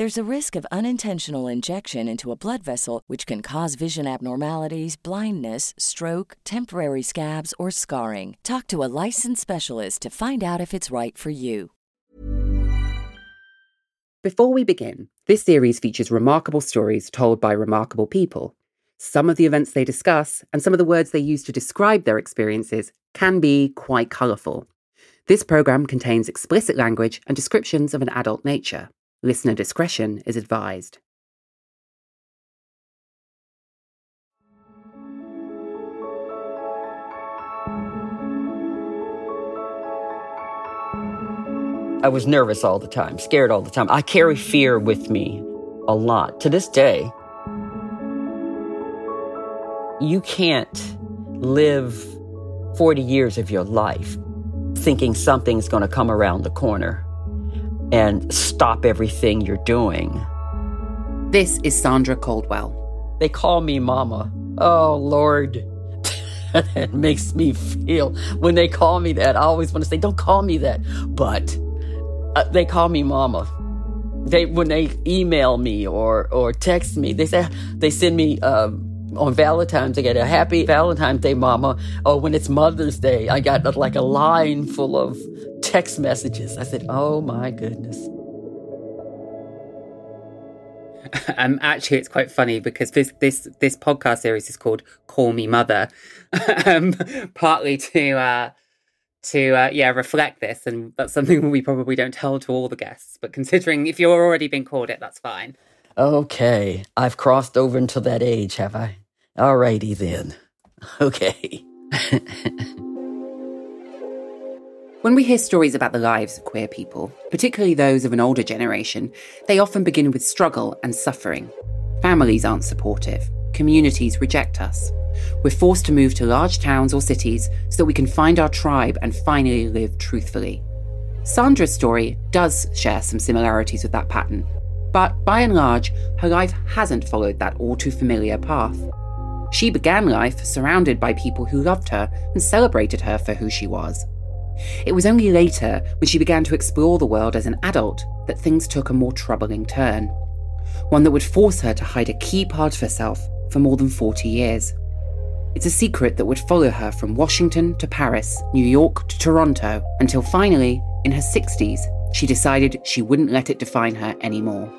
There's a risk of unintentional injection into a blood vessel, which can cause vision abnormalities, blindness, stroke, temporary scabs, or scarring. Talk to a licensed specialist to find out if it's right for you. Before we begin, this series features remarkable stories told by remarkable people. Some of the events they discuss and some of the words they use to describe their experiences can be quite colourful. This programme contains explicit language and descriptions of an adult nature. Listener discretion is advised. I was nervous all the time, scared all the time. I carry fear with me a lot. To this day, you can't live 40 years of your life thinking something's going to come around the corner and stop everything you're doing. This is Sandra Caldwell. They call me Mama. Oh, Lord. that makes me feel. When they call me that, I always want to say, don't call me that. But uh, they call me Mama. They when they email me or or text me, they say they send me uh, on Valentine's. I get a happy Valentine's Day, Mama. Or when it's Mother's Day, I got like a line full of text messages. I said, "Oh my goodness." Um, actually, it's quite funny because this this this podcast series is called "Call Me Mother," um, partly to uh, to uh, yeah reflect this, and that's something we probably don't tell to all the guests. But considering if you're already been called it, that's fine. Okay, I've crossed over into that age, have I? Alrighty then. Okay. When we hear stories about the lives of queer people, particularly those of an older generation, they often begin with struggle and suffering. Families aren't supportive, communities reject us. We're forced to move to large towns or cities so that we can find our tribe and finally live truthfully. Sandra's story does share some similarities with that pattern, but by and large, her life hasn't followed that all too familiar path. She began life surrounded by people who loved her and celebrated her for who she was. It was only later, when she began to explore the world as an adult, that things took a more troubling turn. One that would force her to hide a key part of herself for more than 40 years. It's a secret that would follow her from Washington to Paris, New York to Toronto, until finally, in her 60s, she decided she wouldn't let it define her anymore.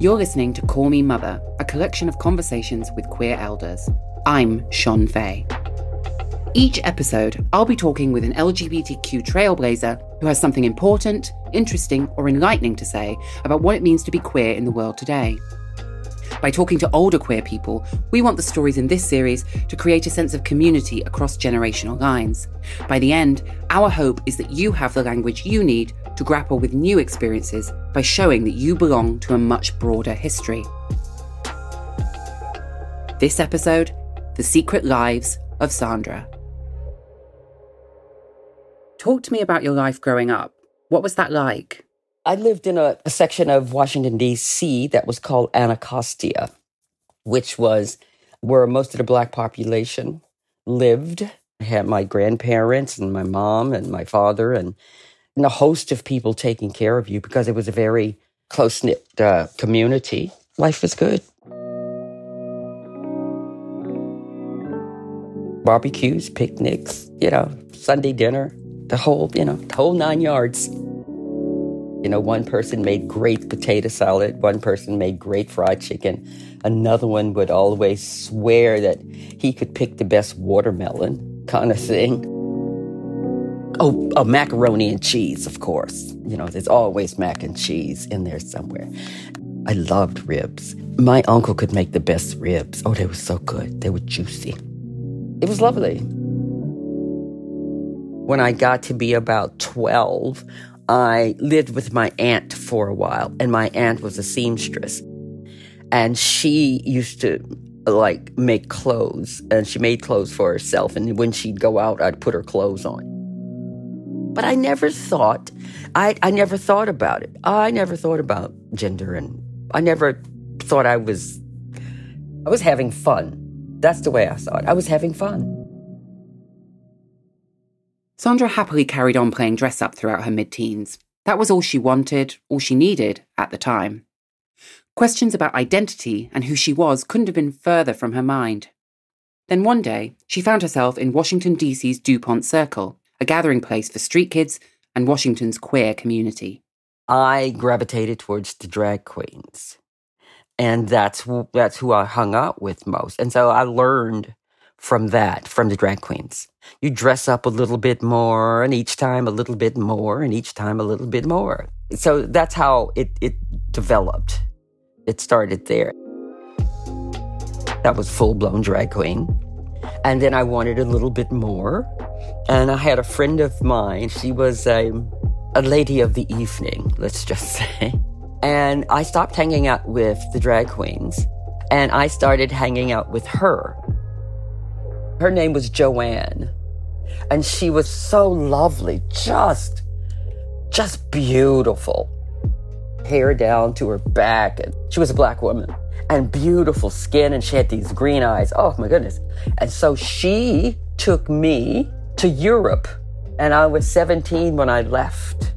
You're listening to Call Me Mother, a collection of conversations with queer elders. I'm Shon Faye. Each episode, I'll be talking with an LGBTQ trailblazer who has something important, interesting, or enlightening to say about what it means to be queer in the world today. By talking to older queer people, we want the stories in this series to create a sense of community across generational lines. By the end, our hope is that you have the language you need to grapple with new experiences by showing that you belong to a much broader history. This episode The Secret Lives of Sandra. Talk to me about your life growing up. What was that like? I lived in a, a section of Washington, D.C. that was called Anacostia, which was where most of the black population lived. I had my grandparents and my mom and my father and, and a host of people taking care of you because it was a very close knit uh, community. Life was good. Barbecues, picnics, you know, Sunday dinner, the whole, you know, the whole nine yards. You know, one person made great potato salad, one person made great fried chicken, another one would always swear that he could pick the best watermelon kind of thing. Oh, oh, macaroni and cheese, of course. You know, there's always mac and cheese in there somewhere. I loved ribs. My uncle could make the best ribs. Oh, they were so good. They were juicy. It was lovely. When I got to be about 12, I lived with my aunt for a while, and my aunt was a seamstress. And she used to like make clothes, and she made clothes for herself. And when she'd go out, I'd put her clothes on. But I never thought, I, I never thought about it. I never thought about gender, and I never thought I was, I was having fun. That's the way I saw it. I was having fun. Sandra happily carried on playing dress up throughout her mid teens. That was all she wanted, all she needed at the time. Questions about identity and who she was couldn't have been further from her mind. Then one day, she found herself in Washington, D.C.'s DuPont Circle, a gathering place for street kids and Washington's queer community. I gravitated towards the drag queens. And that's that's who I hung out with most. And so I learned from that, from the drag queens. You dress up a little bit more, and each time a little bit more, and each time a little bit more. So that's how it, it developed. It started there. That was full blown drag queen. And then I wanted a little bit more. And I had a friend of mine. She was a, a lady of the evening, let's just say. And I stopped hanging out with the drag queens and I started hanging out with her. Her name was Joanne. And she was so lovely, just, just beautiful. Hair down to her back. And she was a black woman and beautiful skin. And she had these green eyes. Oh my goodness. And so she took me to Europe. And I was 17 when I left.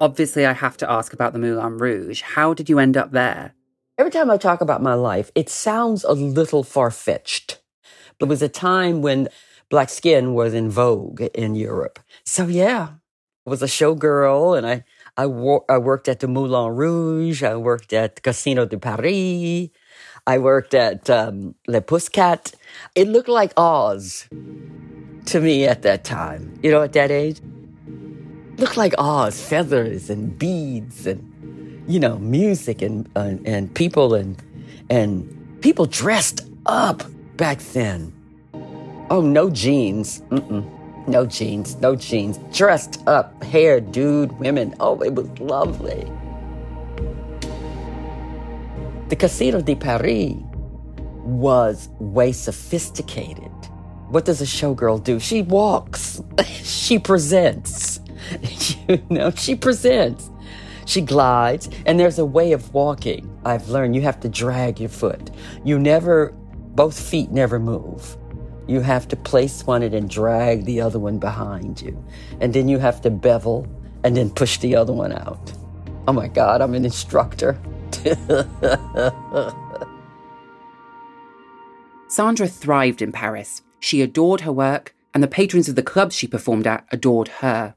Obviously, I have to ask about the Moulin Rouge. How did you end up there? Every time I talk about my life, it sounds a little far fetched. It was a time when black skin was in vogue in Europe. So, yeah, I was a showgirl and I, I, wor- I worked at the Moulin Rouge. I worked at Casino de Paris. I worked at um, Le Puscat. It looked like Oz to me at that time, you know, at that age. Looked like Oz, feathers and beads and you know, music and, uh, and people and, and people dressed up back then. Oh, no jeans. Mm-mm. No jeans, no jeans. Dressed up, hair, dude, women. Oh, it was lovely. The Casino de Paris was way sophisticated. What does a showgirl do? She walks. she presents. you know, she presents. She glides, and there's a way of walking. I've learned you have to drag your foot. You never, both feet never move. You have to place one and then drag the other one behind you. And then you have to bevel and then push the other one out. Oh my God, I'm an instructor. Sandra thrived in Paris. She adored her work, and the patrons of the clubs she performed at adored her.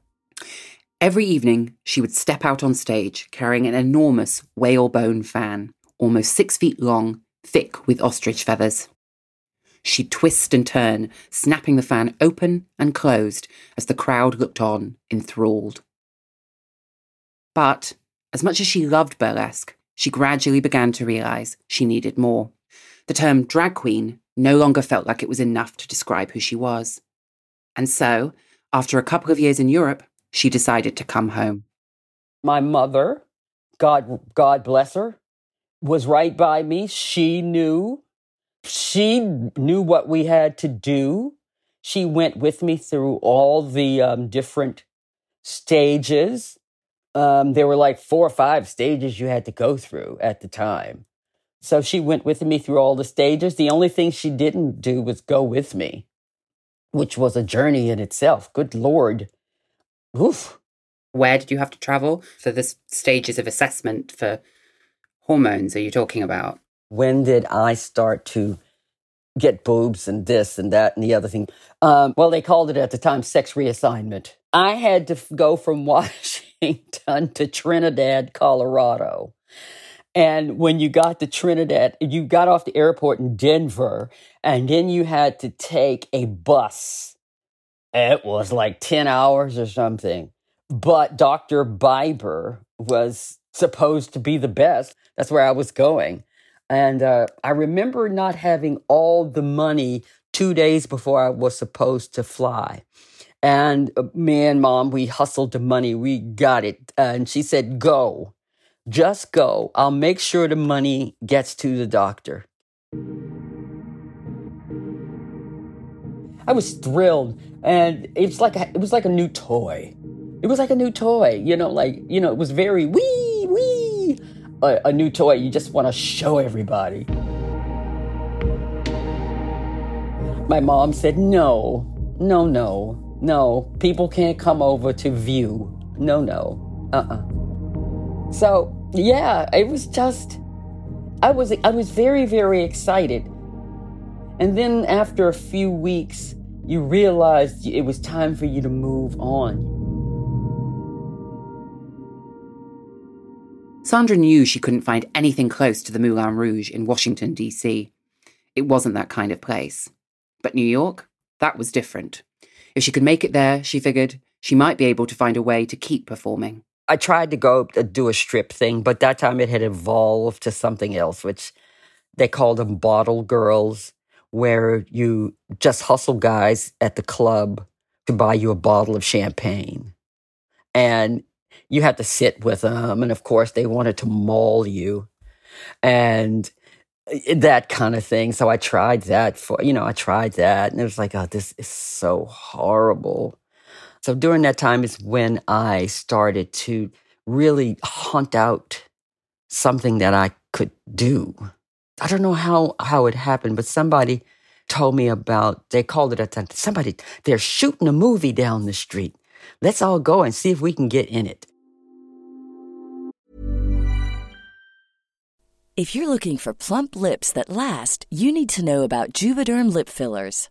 Every evening, she would step out on stage carrying an enormous whalebone fan, almost six feet long, thick with ostrich feathers. She'd twist and turn, snapping the fan open and closed as the crowd looked on, enthralled. But, as much as she loved burlesque, she gradually began to realize she needed more. The term drag queen no longer felt like it was enough to describe who she was. And so, after a couple of years in Europe, she decided to come home. My mother, God, God bless her, was right by me. She knew. She knew what we had to do. She went with me through all the um, different stages. Um, there were like four or five stages you had to go through at the time. So she went with me through all the stages. The only thing she didn't do was go with me, which was a journey in itself. Good Lord. Oof. Where did you have to travel for the stages of assessment for hormones? Are you talking about? When did I start to get boobs and this and that and the other thing? Um, well, they called it at the time sex reassignment. I had to go from Washington to Trinidad, Colorado. And when you got to Trinidad, you got off the airport in Denver, and then you had to take a bus It was like 10 hours or something. But Dr. Biber was supposed to be the best. That's where I was going. And uh, I remember not having all the money two days before I was supposed to fly. And uh, me and mom, we hustled the money. We got it. And she said, go, just go. I'll make sure the money gets to the doctor. I was thrilled. And it's like a, it was like a new toy. It was like a new toy, you know, like, you know, it was very wee, wee, a, a new toy. You just want to show everybody. My mom said, no, no, no, no. People can't come over to view. No, no. Uh-uh. So, yeah, it was just, I was, I was very, very excited. And then after a few weeks, you realized it was time for you to move on. Sandra knew she couldn't find anything close to the Moulin Rouge in Washington, D.C. It wasn't that kind of place. But New York, that was different. If she could make it there, she figured, she might be able to find a way to keep performing. I tried to go to do a strip thing, but that time it had evolved to something else, which they called them bottle girls, where you just hustle guys at the club to buy you a bottle of champagne. And you had to sit with them. And of course, they wanted to maul you. And Eh, that kind of thing. So I tried that for, you know, I tried that and it was like, oh, this is so horrible. So during that time is when I started to really hunt out something that I could do. I don't know how, how it happened, but somebody told me about, they called it a somebody, they're shooting a movie down the street. Let's all go and see if we can get in it. If you're looking for plump lips that last, you need to know about Juvederm lip fillers.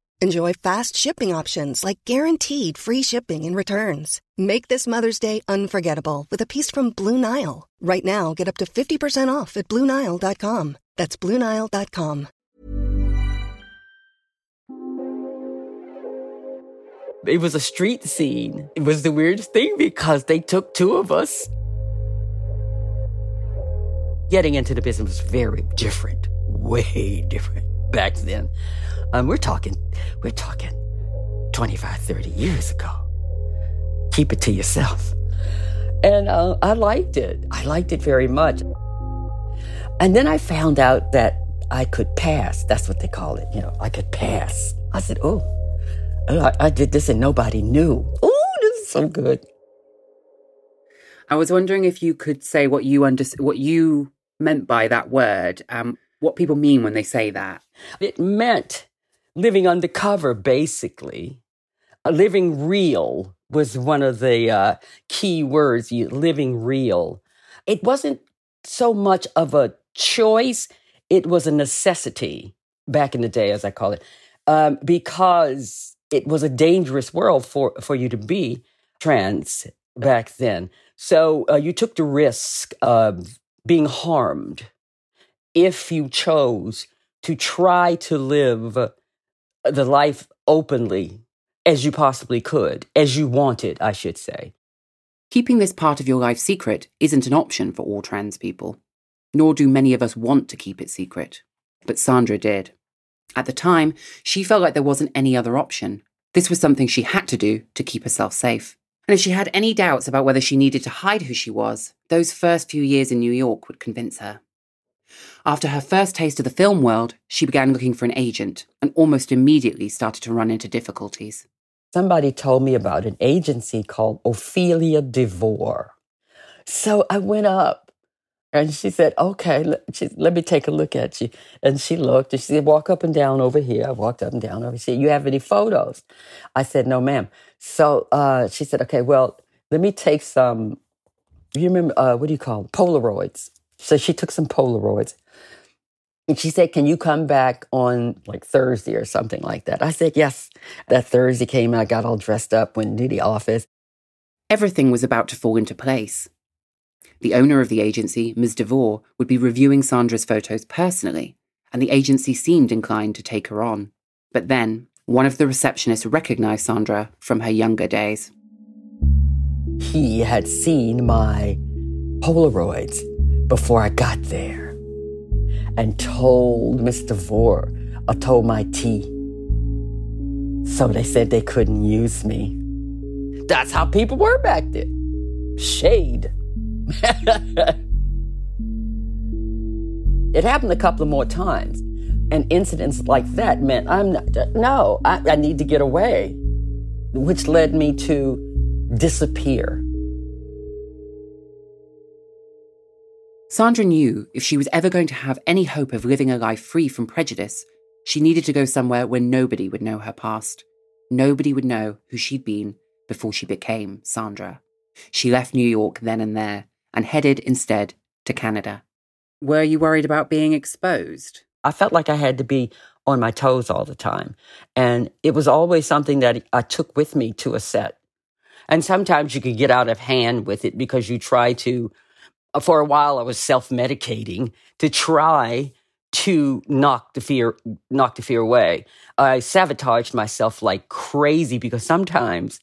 Enjoy fast shipping options like guaranteed free shipping and returns. Make this Mother's Day unforgettable with a piece from Blue Nile. Right now, get up to 50% off at BlueNile.com. That's BlueNile.com. It was a street scene. It was the weirdest thing because they took two of us. Getting into the business was very different, way different back then. Um, we're talking, we're talking 25, 30 years ago. Keep it to yourself. And uh, I liked it. I liked it very much. And then I found out that I could pass. That's what they call it. You know, I could pass. I said, oh, I, I did this and nobody knew. Oh, this is so good. I was wondering if you could say what you under- what you meant by that word. Um, what people mean when they say that. It meant living undercover, basically. Living real was one of the uh, key words, living real. It wasn't so much of a choice, it was a necessity back in the day, as I call it, um, because it was a dangerous world for, for you to be trans back then. So uh, you took the risk of being harmed if you chose to try to live the life openly as you possibly could, as you wanted, I should say. Keeping this part of your life secret isn't an option for all trans people, nor do many of us want to keep it secret. But Sandra did. At the time, she felt like there wasn't any other option. This was something she had to do to keep herself safe. And if she had any doubts about whether she needed to hide who she was, those first few years in New York would convince her. After her first taste of the film world, she began looking for an agent and almost immediately started to run into difficulties. Somebody told me about an agency called Ophelia DeVore. So I went up and she said, Okay, let, she, let me take a look at you. And she looked and she said, Walk up and down over here. I walked up and down over here. You have any photos? I said, No, ma'am. So uh, she said, Okay, well, let me take some, you remember, uh, what do you call them? Polaroids. So she took some Polaroids. And she said, Can you come back on like Thursday or something like that? I said, Yes. That Thursday came and I got all dressed up, went to the office. Everything was about to fall into place. The owner of the agency, Ms. DeVore, would be reviewing Sandra's photos personally, and the agency seemed inclined to take her on. But then, one of the receptionists recognized Sandra from her younger days. He had seen my Polaroids before I got there and told Mr. DeVore, I told my T. So they said they couldn't use me. That's how people were back then. Shade. it happened a couple of more times. And incidents like that meant I'm not, no, I, I need to get away, which led me to disappear. Sandra knew if she was ever going to have any hope of living a life free from prejudice, she needed to go somewhere where nobody would know her past. Nobody would know who she'd been before she became Sandra. She left New York then and there and headed instead to Canada. Were you worried about being exposed? I felt like I had to be on my toes all the time. And it was always something that I took with me to a set. And sometimes you could get out of hand with it because you try to for a while I was self-medicating to try to knock the fear knock the fear away. I sabotaged myself like crazy because sometimes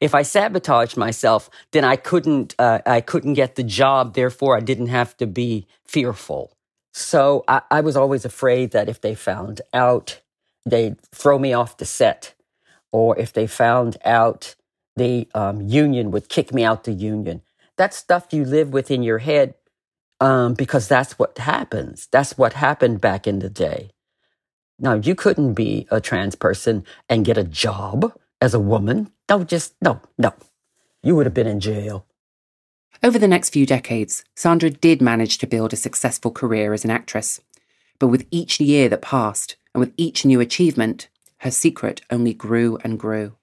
if I sabotaged myself, then I couldn't uh, I couldn't get the job. Therefore, I didn't have to be fearful. So I, I was always afraid that if they found out, they'd throw me off the set, or if they found out, the um, union would kick me out the union that's stuff you live with in your head um, because that's what happens. That's what happened back in the day. Now, you couldn't be a trans person and get a job as a woman. No, just no, no. You would have been in jail. Over the next few decades, Sandra did manage to build a successful career as an actress. But with each year that passed, and with each new achievement, her secret only grew and grew.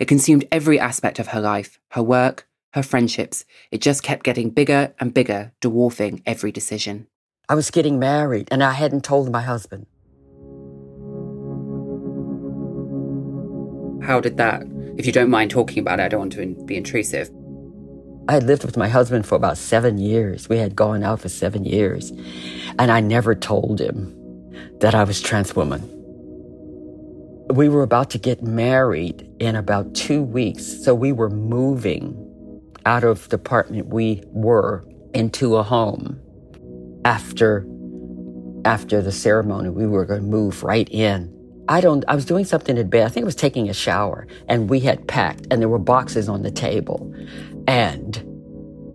It consumed every aspect of her life her work, her friendships. It just kept getting bigger and bigger, dwarfing every decision. I was getting married and I hadn't told my husband. How did that? If you don't mind talking about it, I don't want to be intrusive. I had lived with my husband for about seven years. We had gone out for seven years. And I never told him that I was trans woman. We were about to get married in about two weeks. So we were moving out of the apartment we were into a home. After after the ceremony, we were going to move right in. I don't I was doing something in bed. I think I was taking a shower and we had packed and there were boxes on the table. And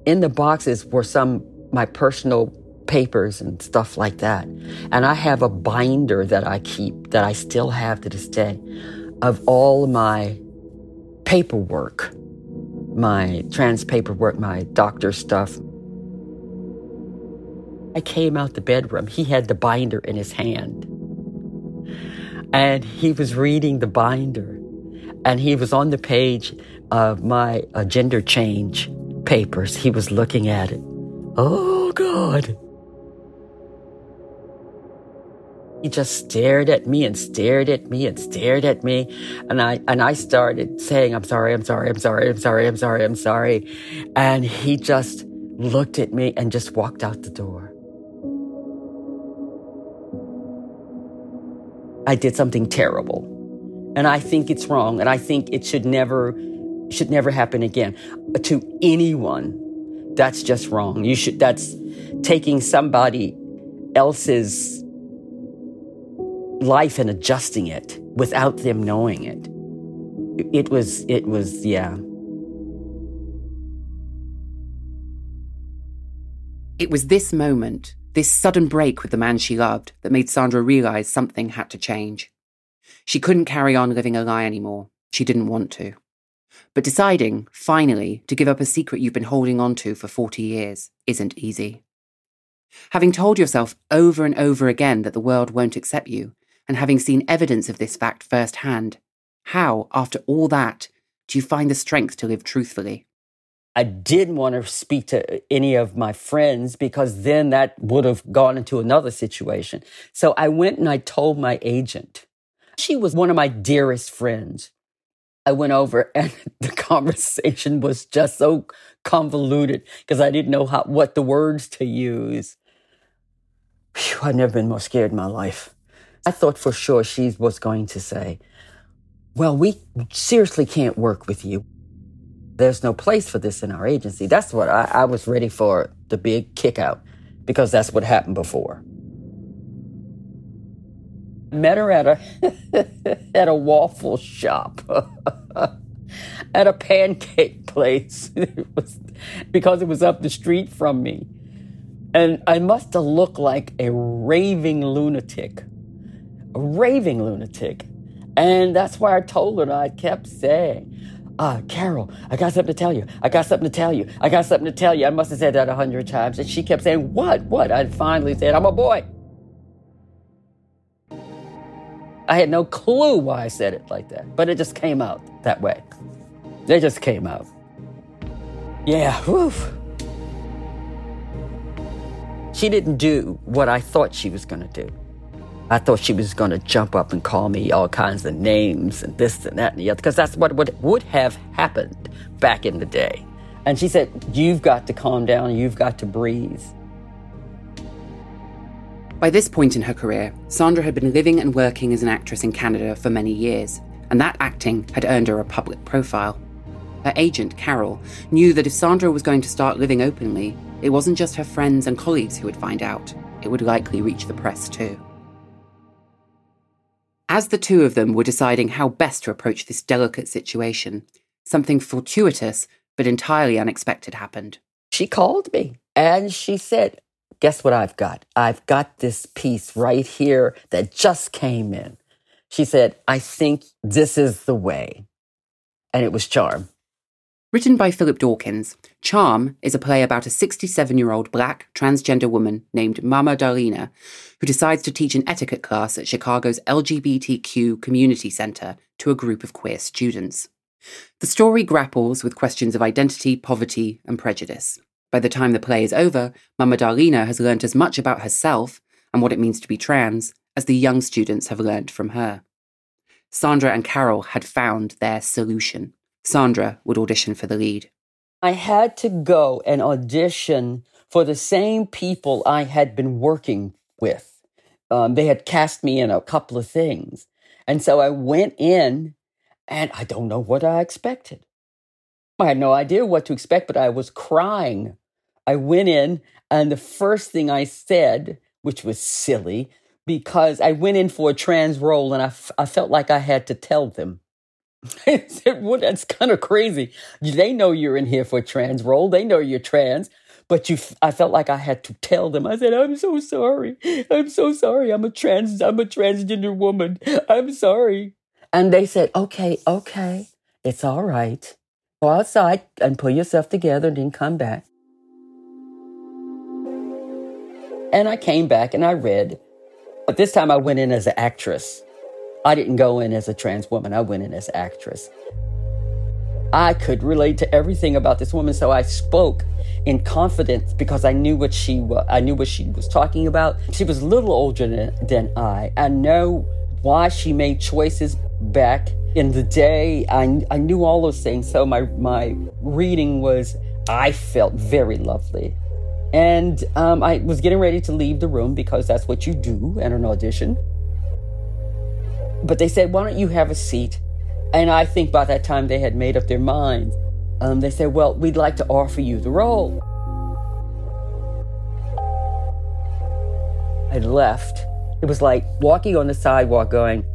in the boxes were some my personal papers and stuff like that. And I have a binder that I keep that I still have to this day of all my paperwork my trans paperwork, my doctor stuff. I came out the bedroom. He had the binder in his hand. And he was reading the binder. And he was on the page of my uh, gender change papers. He was looking at it. Oh, God. He just stared at me and stared at me and stared at me. And I, and I started saying, I'm sorry, I'm sorry, I'm sorry, I'm sorry, I'm sorry, I'm sorry. And he just looked at me and just walked out the door. I did something terrible. And I think it's wrong. And I think it should never, should never happen again to anyone. That's just wrong. You should, that's taking somebody else's life and adjusting it without them knowing it. It was, it was, yeah. It was this moment, this sudden break with the man she loved, that made Sandra realize something had to change. She couldn't carry on living a lie anymore. She didn't want to. But deciding, finally, to give up a secret you've been holding on to for 40 years isn't easy. Having told yourself over and over again that the world won't accept you, and having seen evidence of this fact firsthand, how, after all that, do you find the strength to live truthfully? I didn't want to speak to uh, any of my friends because then that would have gone into another situation. So I went and I told my agent. She was one of my dearest friends. I went over and the conversation was just so convoluted because I didn't know how, what the words to use. Whew, I've never been more scared in my life. I thought for sure she was going to say, well, we seriously can't work with you. There's no place for this in our agency. That's what I, I was ready for the big kick out because that's what happened before. Met her at a at a waffle shop, at a pancake place, it was, because it was up the street from me, and I must have looked like a raving lunatic, a raving lunatic, and that's why I told her. And I kept saying, uh, Carol, I got something to tell you. I got something to tell you. I got something to tell you. I must have said that a hundred times. And she kept saying, What? What? I finally said, I'm a boy. I had no clue why I said it like that, but it just came out that way. It just came out. Yeah, whew. She didn't do what I thought she was going to do. I thought she was going to jump up and call me all kinds of names and this and that and the other, because that's what would, would have happened back in the day. And she said, You've got to calm down, you've got to breathe. By this point in her career, Sandra had been living and working as an actress in Canada for many years, and that acting had earned her a public profile. Her agent, Carol, knew that if Sandra was going to start living openly, it wasn't just her friends and colleagues who would find out, it would likely reach the press too. As the two of them were deciding how best to approach this delicate situation, something fortuitous but entirely unexpected happened. She called me and she said, Guess what I've got? I've got this piece right here that just came in. She said, I think this is the way. And it was Charm. Written by Philip Dawkins, Charm is a play about a 67 year old black transgender woman named Mama Darlena who decides to teach an etiquette class at Chicago's LGBTQ Community Center to a group of queer students. The story grapples with questions of identity, poverty, and prejudice. By the time the play is over, Mama Darlena has learnt as much about herself and what it means to be trans as the young students have learnt from her. Sandra and Carol had found their solution. Sandra would audition for the lead. I had to go and audition for the same people I had been working with. Um, they had cast me in a couple of things. And so I went in and I don't know what I expected. I had no idea what to expect, but I was crying. I went in and the first thing I said, which was silly, because I went in for a trans role and I, f- I felt like I had to tell them. Said, well, that's kind of crazy. They know you're in here for a trans role. They know you're trans. But you, I felt like I had to tell them. I said, "I'm so sorry. I'm so sorry. I'm a trans. I'm a transgender woman. I'm sorry." And they said, "Okay, okay, it's all right. Go outside and pull yourself together, and then come back." And I came back and I read, but this time I went in as an actress. I didn't go in as a trans woman. I went in as actress. I could relate to everything about this woman, so I spoke in confidence because I knew what she was. I knew what she was talking about. She was a little older than, than I. I know why she made choices back in the day. I, I knew all those things. So my my reading was I felt very lovely. And um, I was getting ready to leave the room because that's what you do at an audition. But they said, why don't you have a seat? And I think by that time they had made up their minds. Um, they said, well, we'd like to offer you the role. I left. It was like walking on the sidewalk going,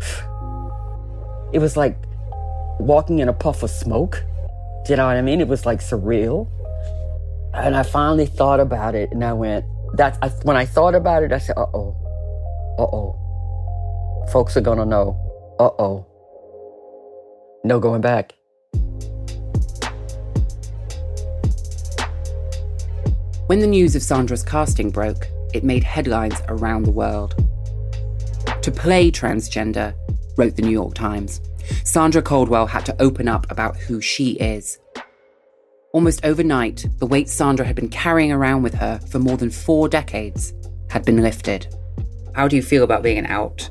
it was like walking in a puff of smoke. Do you know what I mean? It was like surreal. And I finally thought about it and I went, that's I, when I thought about it, I said, uh oh, uh oh. Folks are gonna know, uh oh. No going back. When the news of Sandra's casting broke, it made headlines around the world. To play transgender, wrote the New York Times, Sandra Caldwell had to open up about who she is. Almost overnight, the weight Sandra had been carrying around with her for more than four decades had been lifted. How do you feel about being an out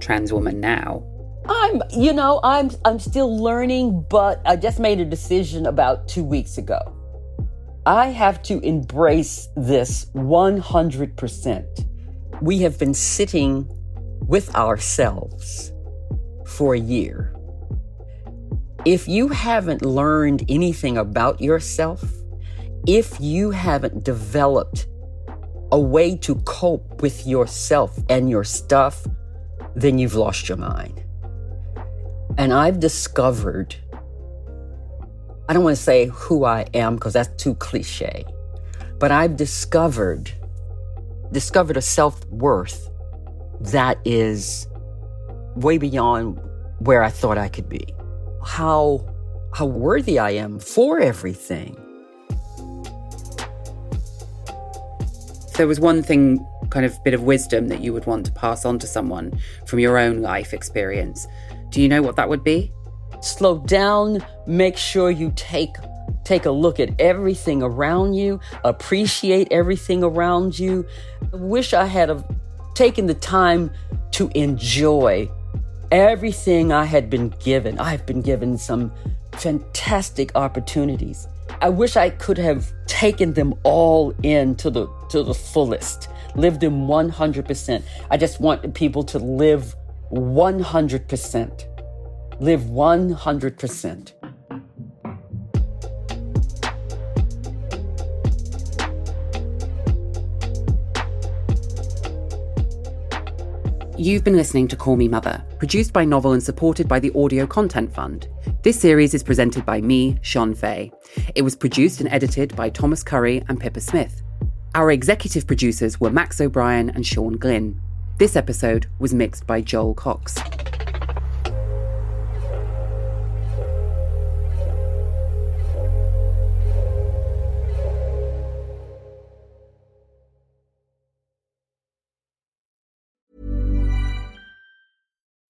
trans woman now? I'm, you know, I'm I'm still learning, but I just made a decision about 2 weeks ago. I have to embrace this 100%. We have been sitting with ourselves for a year if you haven't learned anything about yourself, if you haven't developed a way to cope with yourself and your stuff, then you've lost your mind. And I've discovered, I don't want to say who I am because that's too cliche, but I've discovered, discovered a self worth that is way beyond where I thought I could be how how worthy I am for everything. There was one thing, kind of bit of wisdom that you would want to pass on to someone from your own life experience, do you know what that would be? Slow down, make sure you take take a look at everything around you, appreciate everything around you. I wish I had taken the time to enjoy everything I had been given. I've been given some fantastic opportunities. I wish I could have taken them all in to the to the fullest, lived in 100%. I just want people to live 100%. Live 100%. You've been listening to Call Me Mother, produced by Novel and supported by the Audio Content Fund. This series is presented by me, Shon Faye. It was produced and edited by Thomas Curry and Pippa Smith. Our executive producers were Max O'Brien and Sean Glynn. This episode was mixed by Joel Cox.